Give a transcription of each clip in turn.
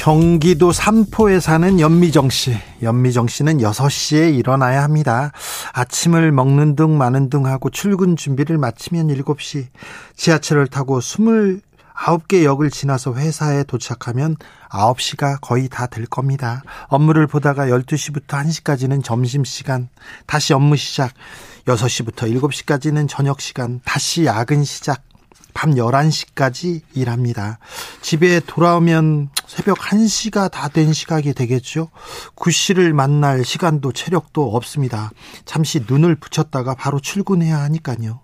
경기도 삼포에 사는 연미정 씨. 연미정 씨는 6시에 일어나야 합니다. 아침을 먹는 둥 마는 둥 하고 출근 준비를 마치면 7시. 지하철을 타고 29개 역을 지나서 회사에 도착하면 9시가 거의 다 될 겁니다. 업무를 보다가 12시부터 1시까지는 점심시간, 다시 업무 시작. 6시부터 7시까지는 저녁 시간, 다시 야근 시작. 밤 11시까지 일합니다. 집에 돌아오면 새벽 1시가 다 된 시각이 되겠죠. 구 씨를 만날 시간도 체력도 없습니다. 잠시 눈을 붙였다가 바로 출근해야 하니까요.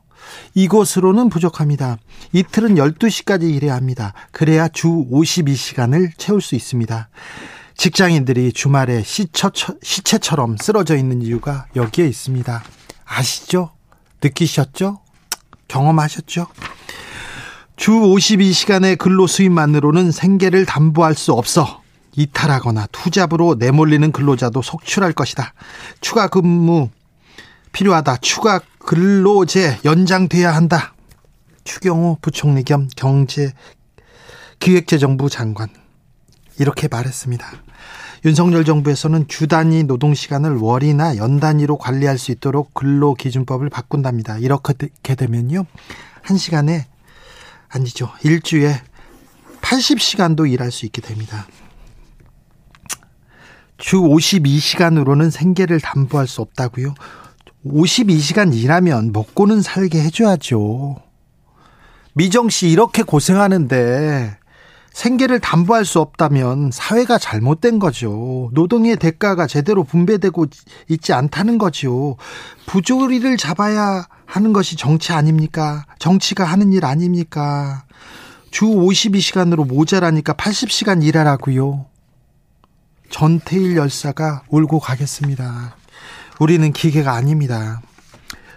이곳으로는 부족합니다. 이틀은 12시까지 일해야 합니다. 그래야 주 52시간을 채울 수 있습니다. 직장인들이 주말에 시처, 시체처럼 쓰러져 있는 이유가 여기에 있습니다. 아시죠? 느끼셨죠? 경험하셨죠? 주 52시간의 근로 수입만으로는 생계를 담보할 수 없어 이탈하거나 투잡으로 내몰리는 근로자도 속출할 것이다. 추가 근무 필요하다. 추가 근로제 연장돼야 한다. 추경호 부총리 겸 경제 기획재정부 장관 이렇게 말했습니다. 윤석열 정부에서는 주 단위 노동 시간을 월이나 연 단위로 관리할 수 있도록 근로 기준법을 바꾼답니다. 이렇게 되면요. 한 시간에 아니죠. 일주에 80시간도 일할 수 있게 됩니다. 주 52시간으로는 생계를 담보할 수 없다고요. 52시간 일하면 먹고는 살게 해줘야죠. 미정 씨 이렇게 고생하는데 생계를 담보할 수 없다면 사회가 잘못된 거죠. 노동의 대가가 제대로 분배되고 있지 않다는 거죠. 부조리를 잡아야 하는 것이 정치 아닙니까? 정치가 하는 일 아닙니까? 주 52시간으로 모자라니까 80시간 일하라고요. 전태일 열사가 울고 가겠습니다. 우리는 기계가 아닙니다.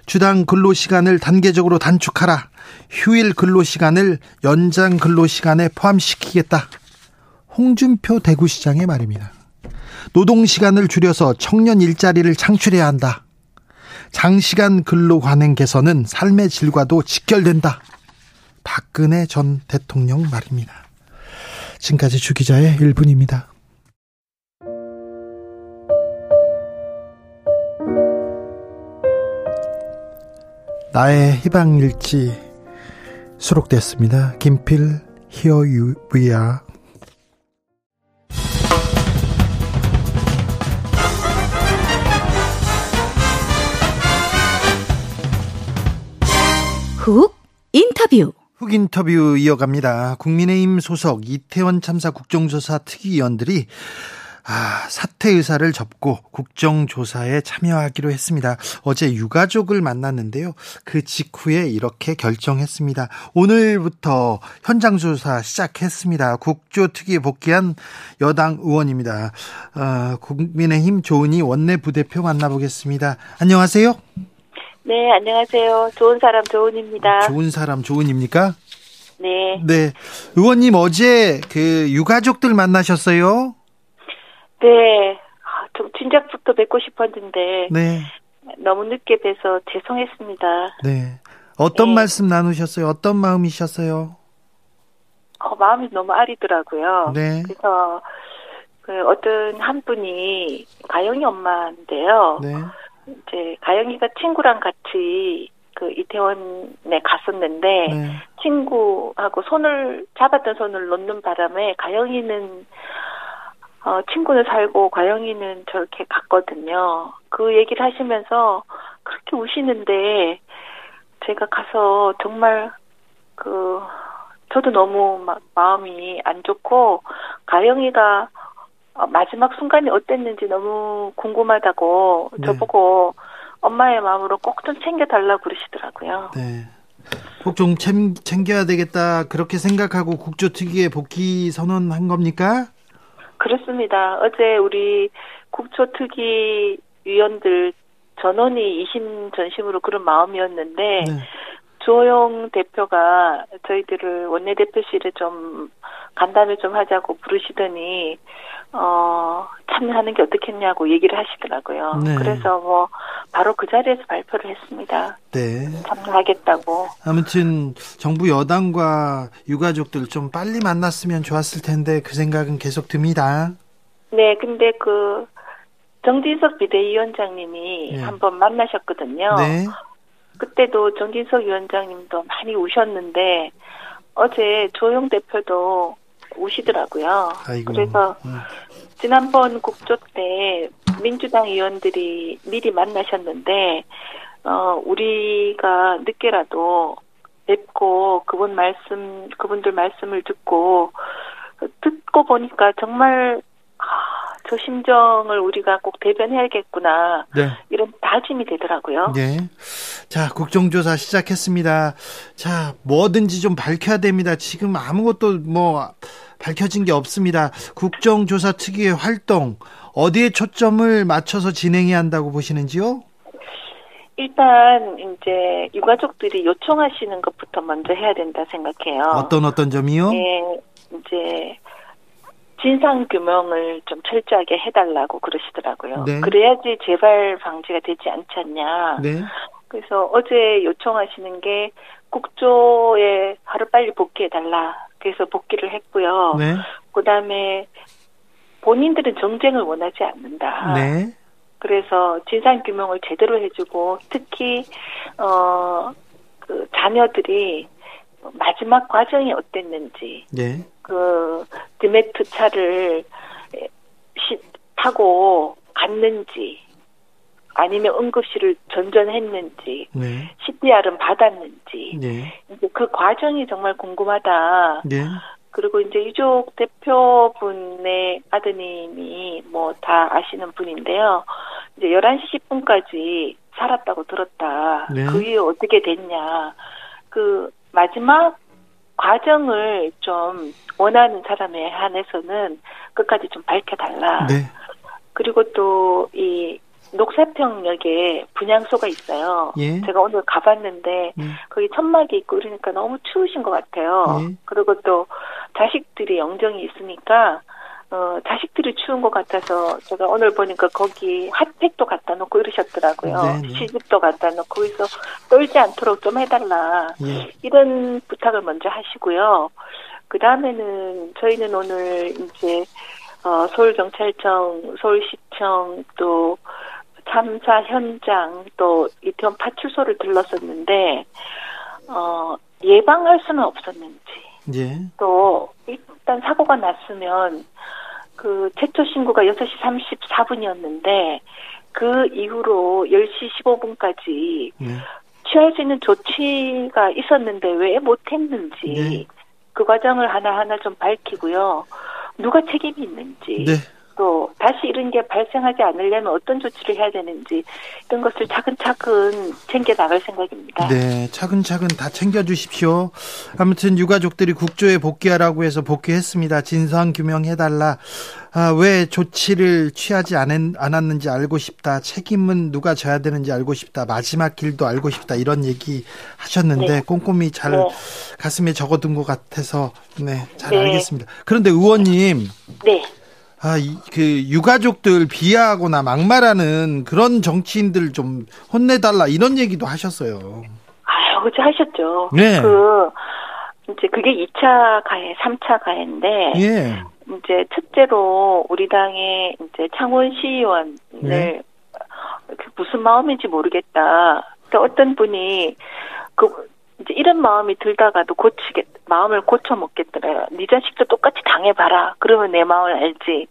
주당 근로 시간을 단계적으로 단축하라. 휴일 근로 시간을 연장 근로 시간에 포함시키겠다. 홍준표 대구시장의 말입니다. 노동 시간을 줄여서 청년 일자리를 창출해야 한다. 장시간 근로 관행 개선은 삶의 질과도 직결된다. 박근혜 전 대통령 말입니다. 지금까지 주 기자의 1분입니다. 나의 희망일지 수록됐습니다. 김필 히어 유비아 훅 인터뷰 훅 인터뷰 이어갑니다. 국민의힘 소속 이태원 참사 국정조사 특위위원들이 아, 사퇴 의사를 접고 국정조사에 참여하기로 했습니다. 어제 유가족을 만났는데요. 그 직후에 이렇게 결정했습니다. 오늘부터 현장조사 시작했습니다. 국조특위 복귀한 여당 의원입니다. 어, 국민의힘 조은희 원내부 대표 만나보겠습니다. 안녕하세요. 네, 안녕하세요. 좋은 사람 조은입니다. 좋은 사람 조은입니까? 네. 네. 의원님 어제 그 유가족들 만나셨어요? 네. 아, 좀 진작부터 뵙고 싶었는데 네. 너무 늦게 뵈서 죄송했습니다. 네. 어떤 네. 말씀 나누셨어요? 어떤 마음이셨어요? 어, 마음이 너무 아리더라고요. 네. 그래서 그 어떤 한 분이 가영이 엄마인데요. 네. 이제 가영이가 친구랑 같이 그 이태원에 갔었는데 네. 친구하고 손을 잡았던 손을 놓는 바람에 가영이는 어, 친구는 살고 과영이는 저렇게 갔거든요. 그 얘기를 하시면서 그렇게 우시는데 제가 가서 정말 그 저도 너무 막 마음이 안 좋고 가영이가 어, 마지막 순간이 어땠는지 너무 궁금하다고 네. 저보고 엄마의 마음으로 꼭 좀 챙겨달라고 그러시더라고요. 네. 꼭 좀 챙겨야 되겠다 그렇게 생각하고 국조특위에 복귀 선언한 겁니까? 그렇습니다. 어제 우리 국조특위 위원들 전원이 이심 전심으로 그런 마음이었는데 네. 조영 대표가 저희들을 원내대표실에 좀 간담회 좀 하자고 부르시더니 어 참여하는 게 어떻겠냐고 얘기를 하시더라고요. 네. 그래서 뭐 바로 그 자리에서 발표를 했습니다. 네. 참여하겠다고. 아무튼 정부 여당과 유가족들 좀 빨리 만났으면 좋았을 텐데 그 생각은 계속 듭니다. 네, 근데 그 정진석 비대위원장님이 네. 한번 만나셨거든요. 네. 그때도 정진석 위원장님도 많이 우셨는데 어제 조영 대표도 우시더라고요. 아이고. 그래서 음. 지난번 국조 때 민주당 의원들이 미리 만나셨는데 어 우리가 늦게라도 뵙고 그분 말씀 그분들 말씀을 듣고 듣고 보니까 정말 저 심정을 우리가 꼭 대변해야겠구나. 네. 이런 다짐이 되더라고요. 네. 자, 국정조사 시작했습니다. 자, 뭐든지 좀 밝혀야 됩니다. 지금 아무것도 뭐 밝혀진 게 없습니다. 국정조사 특위의 활동 어디에 초점을 맞춰서 진행해야 한다고 보시는지요? 일단 이제 유가족들이 요청하시는 것부터 먼저 해야 된다 생각해요. 어떤 어떤 점이요? 예, 이제 진상 규명을 좀 철저하게 해달라고 그러시더라고요. 네. 그래야지 재발 방지가 되지 않지 않냐. 네. 그래서 어제 요청하시는 게 국조에 하루 빨리 복귀해 달라. 그래서 복귀를 했고요. 네. 그 다음에 본인들은 정쟁을 원하지 않는다. 네. 그래서 진상 규명을 제대로 해주고 특히 어그 자녀들이 마지막 과정이 어땠는지 네. 그 드메트 차를 시, 타고 갔는지 아니면 응급실을 전전했는지 네. CPR은 받았는지 네. 이제 그 과정이 정말 궁금하다. 네. 그리고 이제 유족 대표분의 아드님이 뭐 다 아시는 분인데요. 이제 11시 10분까지 살았다고 들었다. 네. 그 이후 어떻게 됐냐. 그 마지막 과정을 좀 원하는 사람에 한해서는 끝까지 좀 밝혀달라. 네. 그리고 또 이 녹사평역에 분향소가 있어요. 예. 제가 오늘 가봤는데 예. 거기 천막이 있고 그러니까 너무 추우신 것 같아요. 예. 그리고 또 자식들이 영정이 있으니까 어, 자식들이 추운 것 같아서 제가 오늘 보니까 거기 핫팩도 갖다 놓고 이러셨더라고요. 네네. 네. 시집도 갖다 놓고 그래서 떨지 않도록 좀 해달라. 예. 이런 부탁을 먼저 하시고요. 그 다음에는 저희는 오늘 이제 어, 서울경찰청, 서울시청 또 참사 현장 또 이태원 파출소를 들렀었는데 어, 예방할 수는 없었는지 예. 또 일단 사고가 났으면 그 최초 신고가 6시 34분이었는데 그 이후로 10시 15분까지 네. 취할 수 있는 조치가 있었는데 왜 못했는지 네. 그 과정을 하나하나 좀 밝히고요. 누가 책임이 있는지 네. 또 다시 이런 게 발생하지 않으려면 어떤 조치를 해야 되는지 이런 것을 차근차근 챙겨 나갈 생각입니다. 네, 차근차근 다 챙겨 주십시오. 아무튼 유가족들이 국조에 복귀하라고 해서 복귀했습니다. 진상 규명해 달라. 아, 왜 조치를 취하지 않, 않았는지 알고 싶다. 책임은 누가 져야 되는지 알고 싶다. 마지막 길도 알고 싶다. 이런 얘기 하셨는데 네. 꼼꼼히 잘 네. 가슴에 적어둔 것 같아서 네, 잘 네. 알겠습니다. 그런데 의원님. 네. 아, 이, 그 유가족들 비하하거나 막말하는 그런 정치인들 좀 혼내달라 이런 얘기도 하셨어요. 아유, 어제 하셨죠. 네. 그 이제 그게 2차 가해, 3차 가해인데 예. 이제 첫째로 우리 당의 이제 창원 시의원을 네. 그 무슨 마음인지 모르겠다. 그러니까 어떤 분이 그 이제 이런 마음이 들다가도 고치겠 마음을 고쳐 먹겠더래요. 네 자식도 똑같이 당해봐라. 그러면 내 마음을 알지.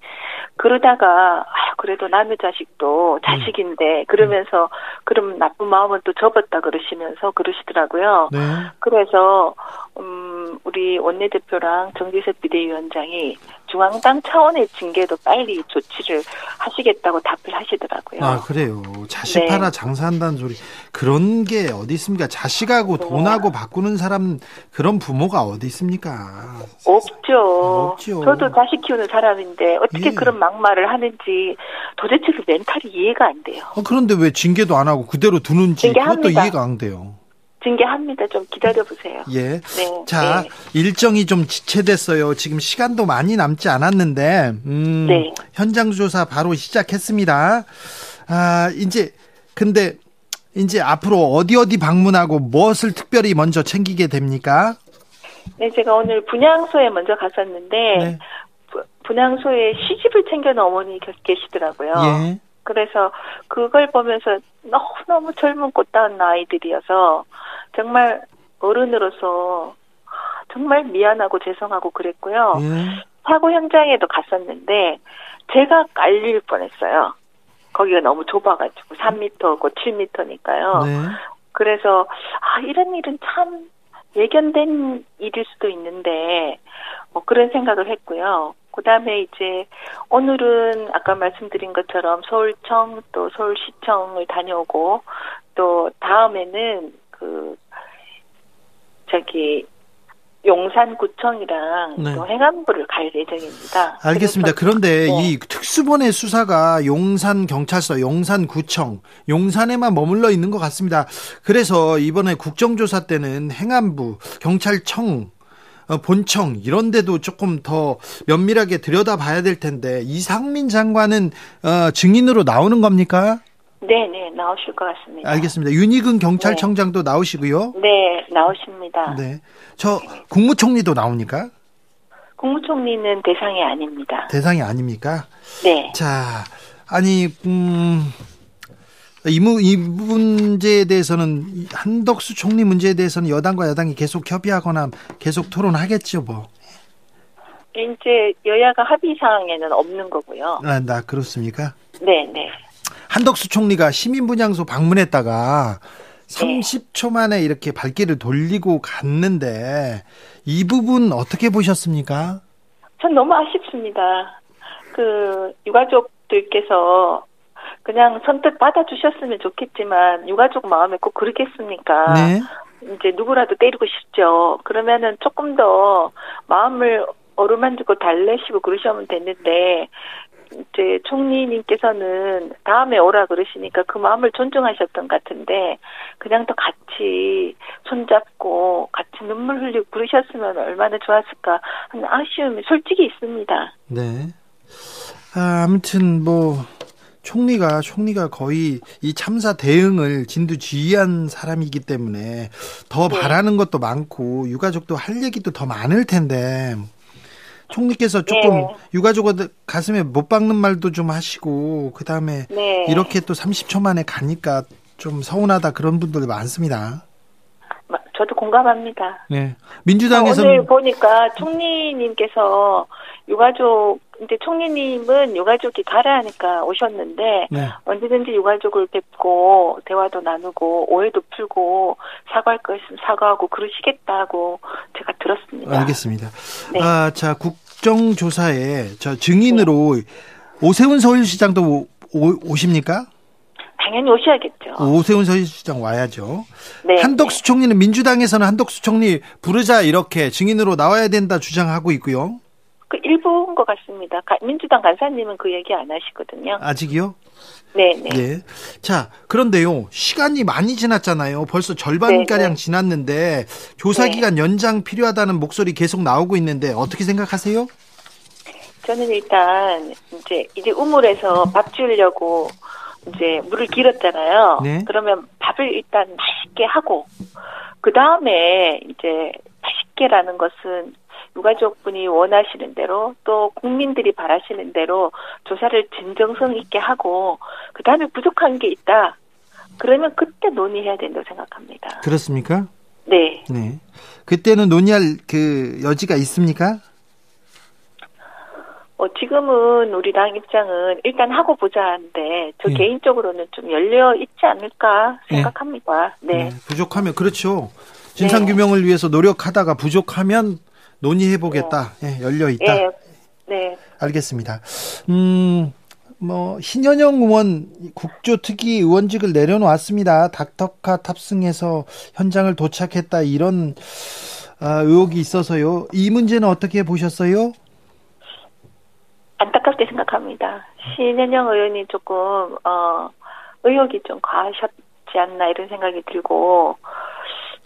그러다가 아 그래도 남의 자식도 자식인데 그러면서 그럼 나쁜 마음은 또 접었다 그러시면서 그러시더라고요. 네. 그래서 음, 우리 원내대표랑 정기석 비대위원장이 중앙당 차원의 징계도 빨리 조치를 하시겠다고 답을 하시더라고요. 아, 그래요. 자식 네. 팔아 장사한다는 소리. 그런 게 어디 있습니까? 자식하고 네. 돈하고 바꾸는 사람, 그런 부모가 어디 있습니까? 없죠. 없죠. 저도 자식 키우는 사람인데 어떻게 예. 그런 막말을 하는지 도대체 그 멘탈이 이해가 안 돼요. 어, 그런데 왜 징계도 안 하고 그대로 두는지 그것도 이해가 안 돼요. 징계합니다. 좀 기다려 보세요. 예. 네. 자, 네. 일정이 좀 지체됐어요. 지금 시간도 많이 남지 않았는데, 음, 네. 현장 조사 바로 시작했습니다. 아, 이제, 근데, 이제 앞으로 어디 어디 방문하고 무엇을 특별히 먼저 챙기게 됩니까? 네, 제가 오늘 분양소에 먼저 갔었는데, 네. 분양소에 시집을 챙겨놓은 어머니 계시더라고요. 예. 그래서 그걸 보면서 너무너무 젊은 꽃다운 아이들이어서 정말 어른으로서 정말 미안하고 죄송하고 그랬고요. 예. 사고 현장에도 갔었는데 제가 깔릴 뻔했어요. 거기가 너무 좁아가지고 3m고 7m니까요. 네. 그래서 아 이런 일은 참 예견된 일일 수도 있는데 뭐 그런 생각을 했고요. 그 다음에 이제 오늘은 아까 말씀드린 것처럼 서울청 또 서울시청을 다녀오고 또 다음에는 그 저기 용산구청이랑 네. 또 행안부를 갈 예정입니다. 알겠습니다. 그런데 네. 이 특수본의 수사가 용산 경찰서, 용산구청, 용산에만 머물러 있는 것 같습니다. 그래서 이번에 국정조사 때는 행안부, 경찰청, 어, 본청 이런 데도 조금 더 면밀하게 들여다봐야 될 텐데 이상민 장관은 어, 증인으로 나오는 겁니까? 네, 네, 나오실 것 같습니다. 알겠습니다. 윤희근 경찰청장도 네. 나오시고요. 네, 나오십니다. 네. 저 국무총리도 나옵니까? 국무총리는 대상이 아닙니다. 대상이 아닙니까? 네. 자, 아니, 음, 이, 이 문제에 대해서는 한덕수 총리 문제에 대해서는 여당과 야당이 계속 협의하거나 계속 토론하겠죠, 뭐. 이제 여야가 합의 사항에는 없는 거고요. 아, 나 그렇습니까? 네, 네. 한덕수 총리가 시민분향소 방문했다가 30초 만에 이렇게 발길을 돌리고 갔는데 이 부분 어떻게 보셨습니까? 전 너무 아쉽습니다. 그 유가족들께서 그냥 선뜻 받아주셨으면 좋겠지만 유가족 마음에 꼭 그러겠습니까? 네. 이제 누구라도 때리고 싶죠. 그러면은 조금 더 마음을 어루만지고 달래시고 그러시면 됐는데 이제 총리님께서는 다음에 오라 그러시니까 그 마음을 존중하셨던 것 같은데 그냥 또 같이 손잡고 같이 눈물 흘리고 그러셨으면 얼마나 좋았을까 하는 아쉬움이 솔직히 있습니다. 네. 아, 아무튼 뭐 총리가 총리가 거의 이 참사 대응을 진두지휘한 사람이기 때문에 더 네. 바라는 것도 많고 유가족도 할 얘기도 더 많을 텐데 총리께서 조금 네. 유가족들 가슴에 못 박는 말도 좀 하시고 그 다음에 네. 이렇게 또 30초 만에 가니까 좀 서운하다 그런 분들 많습니다. 저도 공감합니다. 네. 민주당에서 오늘 보니까 총리님께서 유가족 이제 총리님은 유가족이 가라 하니까 오셨는데 네. 언제든지 유가족을 뵙고 대화도 나누고 오해도 풀고 사과할 것 있으면 사과하고 그러시겠다고 제가 들었습니다. 알겠습니다. 네. 아, 자 국정조사에 저 증인으로 네. 오세훈 서울시장도 오, 오, 오십니까? 당연히 오셔야겠죠. 오세훈 서울시장 와야죠. 네. 한덕수 총리는 민주당에서는 한덕수 총리 부르자 이렇게 증인으로 나와야 된다 주장하고 있고요. 그 일부인 것 같습니다. 민주당 간사님은 그 얘기 안 하시거든요. 아직이요? 네, 네. 네. 자, 그런데요. 시간이 많이 지났잖아요. 벌써 절반가량 네, 네. 지났는데 조사 네. 기간 연장 필요하다는 목소리 계속 나오고 있는데 어떻게 생각하세요? 저는 일단 이제 이제 우물에서 밥 주려고 이제 물을 길었잖아요. 네. 그러면 밥을 일단 맛있게 하고 그 다음에 이제 맛있게라는 것은 유가족분이 원하시는 대로 또 국민들이 바라시는 대로 조사를 진정성 있게 하고 그 다음에 부족한 게 있다. 그러면 그때 논의해야 된다고 생각합니다. 그렇습니까? 네. 네. 그때는 논의할 그 여지가 있습니까? 어, 지금은 우리 당 입장은 일단 하고 보자 하는데 저 네. 개인적으로는 좀 열려 있지 않을까 생각합니다. 네. 네. 네. 부족하면 그렇죠. 진상 규명을 위해서 노력하다가 부족하면 논의해 보겠다. 네. 예, 열려 있다. 네. 네. 알겠습니다. 음. 뭐 신현영 의원 국조특위 의원직을 내려놓았습니다. 닥터카 탑승해서 현장을 도착했다 이런 아, 의혹이 있어서요. 이 문제는 어떻게 보셨어요? 안타깝게 생각합니다. 신현영 의원이 조금 어 의혹이 좀 과하셨지 않나 이런 생각이 들고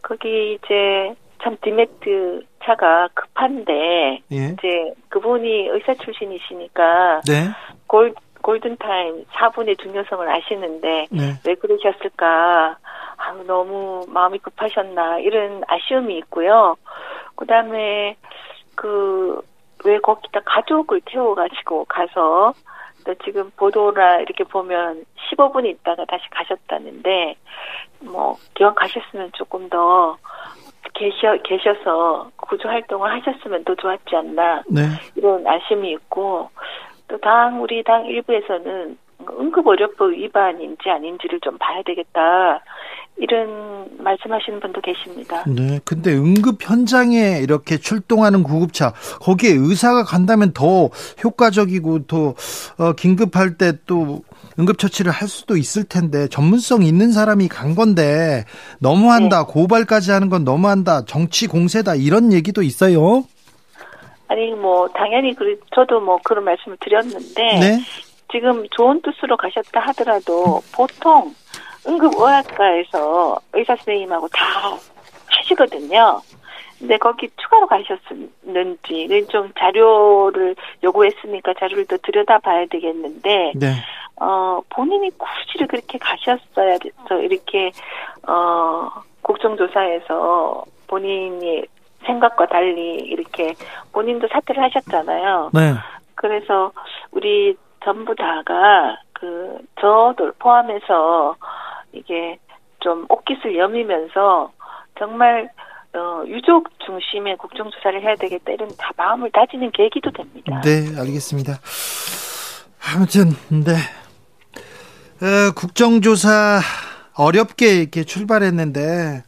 거기 이제 참 디메트 차가 급한데 예. 이제 그분이 의사 출신이시니까 네. 골 골든타임 4분의 중요성을 아시는데 네. 왜 그러셨을까? 아, 너무 마음이 급하셨나 이런 아쉬움이 있고요. 그다음에 그 왜 거기다 가족을 태워가지고 가서 또 지금 보도라 이렇게 보면 15분 있다가 다시 가셨다는데 뭐 기왕 가셨으면 조금 더 계셔 계셔서 구조 활동을 하셨으면 더 좋았지 않나 네. 이런 아쉬움이 있고 또 당 우리 당 일부에서는 응급의료법 위반인지 아닌지를 좀 봐야 되겠다. 이런 말씀하시는 분도 계십니다. 네. 근데 응급 현장에 이렇게 출동하는 구급차, 거기에 의사가 간다면 더 효과적이고 더 어, 긴급할 때 또 응급 처치를 할 수도 있을 텐데 전문성 있는 사람이 간 건데 너무한다. 네. 고발까지 하는 건 너무한다. 정치 공세다. 이런 얘기도 있어요. 아니 뭐 당연히 그 저도 뭐 그런 말씀을 드렸는데 네? 지금 좋은 뜻으로 가셨다 하더라도 보통 응급의학과에서 의사 선생님하고 다 하시거든요. 근데 거기 추가로 가셨는지 좀 자료를 요구했으니까 자료를 더 들여다봐야 되겠는데 네. 어 본인이 굳이 그렇게 가셨어야 돼서 이렇게 어 국정조사에서 본인이 생각과 달리 이렇게 본인도 사퇴를 하셨잖아요. 네. 그래서 우리 전부 다가 그 저도 포함해서 이게 좀 옥깃을 여미면서 정말 어, 유족 중심의 국정조사를 해야 되겠다 이런 다 마음을 다지는 계기도 됩니다. 네, 알겠습니다. 아무튼 네 어, 국정조사 어렵게 이렇게 출발했는데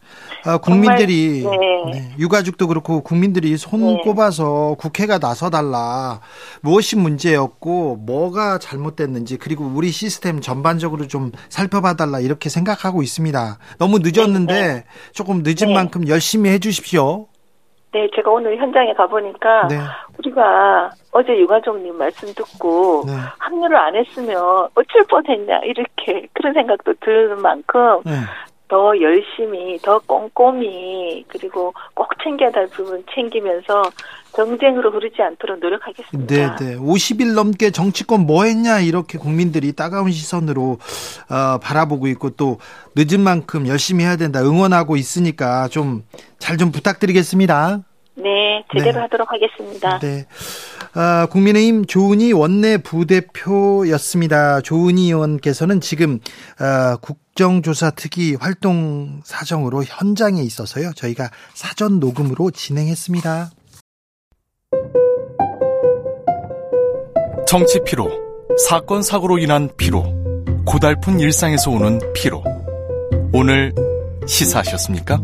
아, 국민들이 정말, 네. 네, 유가족도 그렇고 국민들이 손 네. 꼽아서 국회가 나서달라 무엇이 문제였고 뭐가 잘못됐는지 그리고 우리 시스템 전반적으로 좀 살펴봐달라 이렇게 생각하고 있습니다. 너무 늦었는데 네, 네. 조금 늦은 네. 만큼 열심히 해주십시오. 네, 제가 오늘 현장에 가보니까 우리가 어제 유가족님 말씀 듣고 합류를 안 했으면 어쩔 뻔했냐 이렇게 그런 생각도 드는 만큼 더 열심히, 더 꼼꼼히, 그리고 꼭 챙겨야 될 부분 챙기면서 정쟁으로 흐르지 않도록 노력하겠습니다. 네, 네. 50일 넘게 정치권 뭐 했냐 이렇게 국민들이 따가운 시선으로 어, 바라보고 있고 또 늦은 만큼 열심히 해야 된다 응원하고 있으니까 좀 잘좀 좀 부탁드리겠습니다. 네, 제대로 네. 하도록 하겠습니다. 네. 아, 국민의힘 조은희 원내 부대표였습니다. 조은희 의원께서는 지금 아, 국정조사 특위 활동 사정으로 현장에 있어서요. 저희가 사전 녹음으로 진행했습니다. 정치 피로, 사건 사고로 인한 피로, 고달픈 일상에서 오는 피로. 오늘 시사하셨습니까?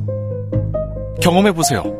경험해 보세요.